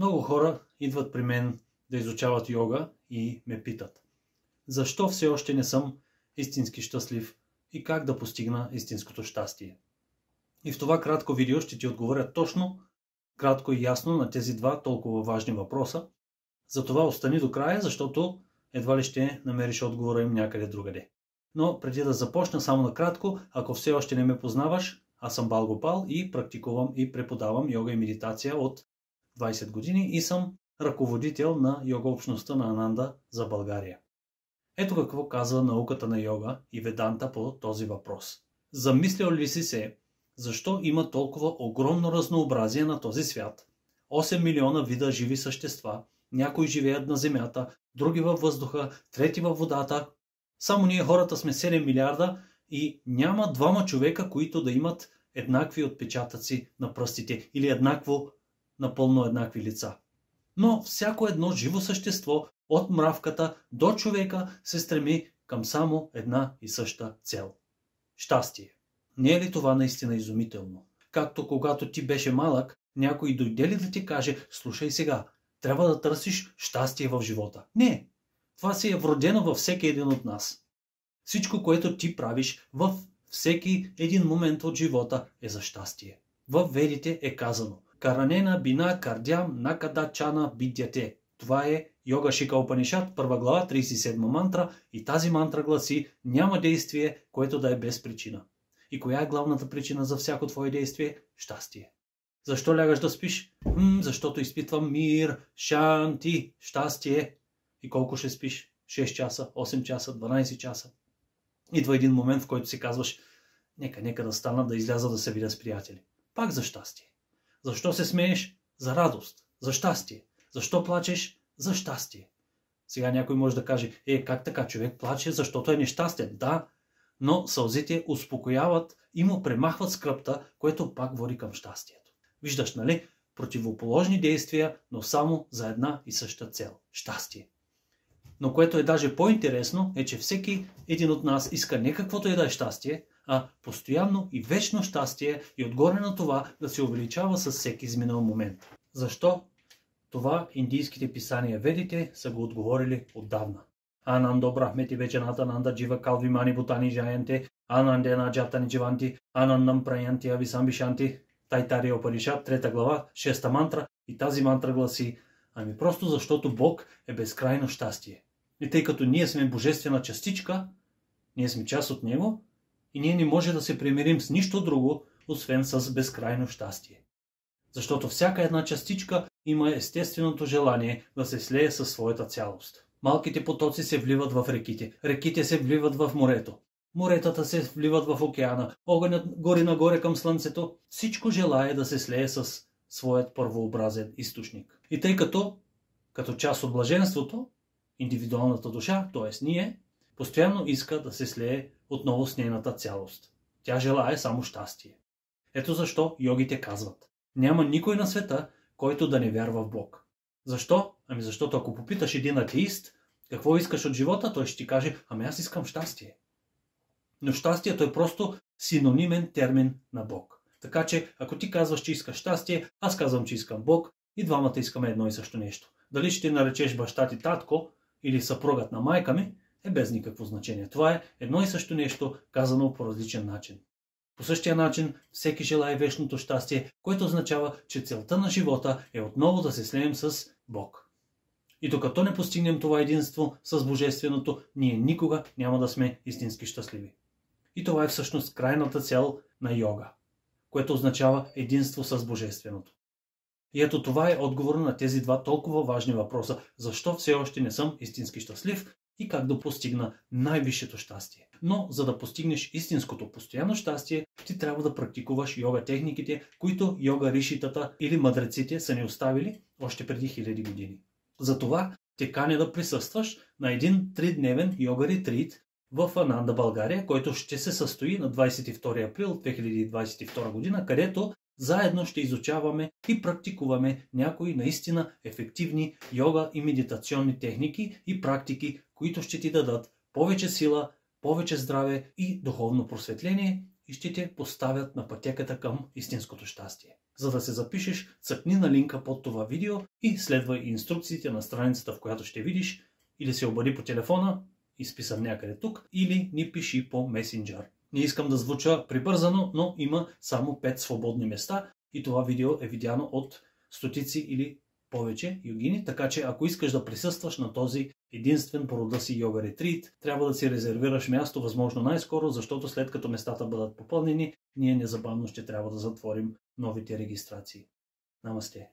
Много хора идват при мен да изучават йога и ме питат защо все още не съм истински щастлив и как да постигна истинското щастие. И в това кратко видео ще ти отговоря точно, кратко и ясно на тези два толкова важни въпроса. Затова остани до края, защото едва ли ще намериш отговора им някъде другаде. Но преди да започна само накратко, ако все още не ме познаваш, аз съм Балгопал и практикувам и преподавам йога и медитация от 20 години и съм ръководител на йога общността на Ананда за България. Ето какво казва науката на йога и веданта по този въпрос. Замислял ли си се, защо има толкова огромно разнообразие на този свят? 8 милиона вида живи същества, някои живеят на земята, други във въздуха, трети във водата. Само ние хората сме 7 милиарда и няма двама човека, които да имат еднакви отпечатъци на пръстите или еднакво напълно еднакви лица. Но всяко едно живо същество, от мравката до човека, се стреми към само една и съща цел – щастие. Не е ли това наистина изумително? Както когато ти беше малък, някой дойде ли да ти каже, слушай сега, трябва да търсиш щастие в живота. Не, това си е вродено във всеки един от нас. Всичко, което ти правиш в всеки един момент от живота е за щастие. В ведите е казано Каранена бина кардям накада чана бидяте. Това е Йога Шика Опанишат, първа глава, 37 мантра и тази мантра гласи няма действие, което да е без причина. И коя е главната причина за всяко твое действие? Щастие. Защо лягаш да спиш? М, защото изпитвам мир, шанти, щастие. И колко ще спиш? 6 часа, 8 часа, 12 часа. Идва един момент, в който си казваш, нека, нека да стана да изляза да се видя с приятели. Пак за щастие. Защо се смееш? За радост, за щастие. Защо плачеш? За щастие. Сега някой може да каже, е, как така човек плаче, защото е нещастен. Да, но сълзите успокояват и му премахват скръпта, което пак води към щастието. Виждаш, нали? Противоположни действия, но само за една и съща цел – щастие. Но което е даже по-интересно, е, че всеки един от нас иска не каквото е да е щастие, а постоянно и вечно щастие и отгоре на това да се увеличава с всеки изминал момент. Защо? Това индийските писания ведите са го отговорили отдавна. Анандо Брахмети Вечената Нанда Джива Калвимани Бутани Жаянте, Анандена Джатани Дживанти, Анандам Праянти Ависамбишанти, Тайтари Опалишат, трета глава, шеста мантра и тази мантра гласи Ами просто защото Бог е безкрайно щастие. И тъй като ние сме божествена частичка, ние сме част от Него и ние не може да се примирим с нищо друго, освен с безкрайно щастие. Защото всяка една частичка има естественото желание да се слее със своята цялост. Малките потоци се вливат в реките, реките се вливат в морето, моретата се вливат в океана, огънят гори нагоре към слънцето, всичко желая да се слее с своят първообразен източник. И тъй като, като част от блаженството, индивидуалната душа, т.е. ние, постоянно иска да се слее отново с нейната цялост. Тя желая само щастие. Ето защо йогите казват. Няма никой на света, който да не вярва в Бог. Защо? Ами защото ако попиташ един атеист, какво искаш от живота, той ще ти каже, ами аз искам щастие. Но щастието е просто синонимен термин на Бог. Така че, ако ти казваш, че искаш щастие, аз казвам, че искам Бог и двамата искаме едно и също нещо. Дали ще наречеш баща ти татко или съпругът на майка ми, е без никакво значение. Това е едно и също нещо, казано по различен начин. По същия начин всеки желая вечното щастие, което означава, че целта на живота е отново да се слеем с Бог. И докато не постигнем това единство с Божественото, ние никога няма да сме истински щастливи. И това е всъщност крайната цел на йога, което означава единство с Божественото. И ето това е отговор на тези два толкова важни въпроса. Защо все още не съм истински щастлив и как да постигна най-висшето щастие. Но за да постигнеш истинското постоянно щастие, ти трябва да практикуваш йога техниките, които йога ришитата или мъдреците са ни оставили още преди хиляди години. Затова те каня да присъстваш на един тридневен йога ретрит в Ананда, България, който ще се състои на 22 април 2022 година, където заедно ще изучаваме и практикуваме някои наистина ефективни йога и медитационни техники и практики, които ще ти дадат повече сила, повече здраве и духовно просветление и ще те поставят на пътеката към истинското щастие. За да се запишеш, цъкни на линка под това видео и следвай инструкциите на страницата, в която ще видиш, или се обади по телефона, изписан някъде тук, или ни пиши по месенджер. Не искам да звуча прибързано, но има само 5 свободни места и това видео е видяно от стотици или повече йогини, така че ако искаш да присъстваш на този единствен по си йога ретрит, трябва да си резервираш място възможно най-скоро, защото след като местата бъдат попълнени, ние незабавно ще трябва да затворим новите регистрации. Намасте!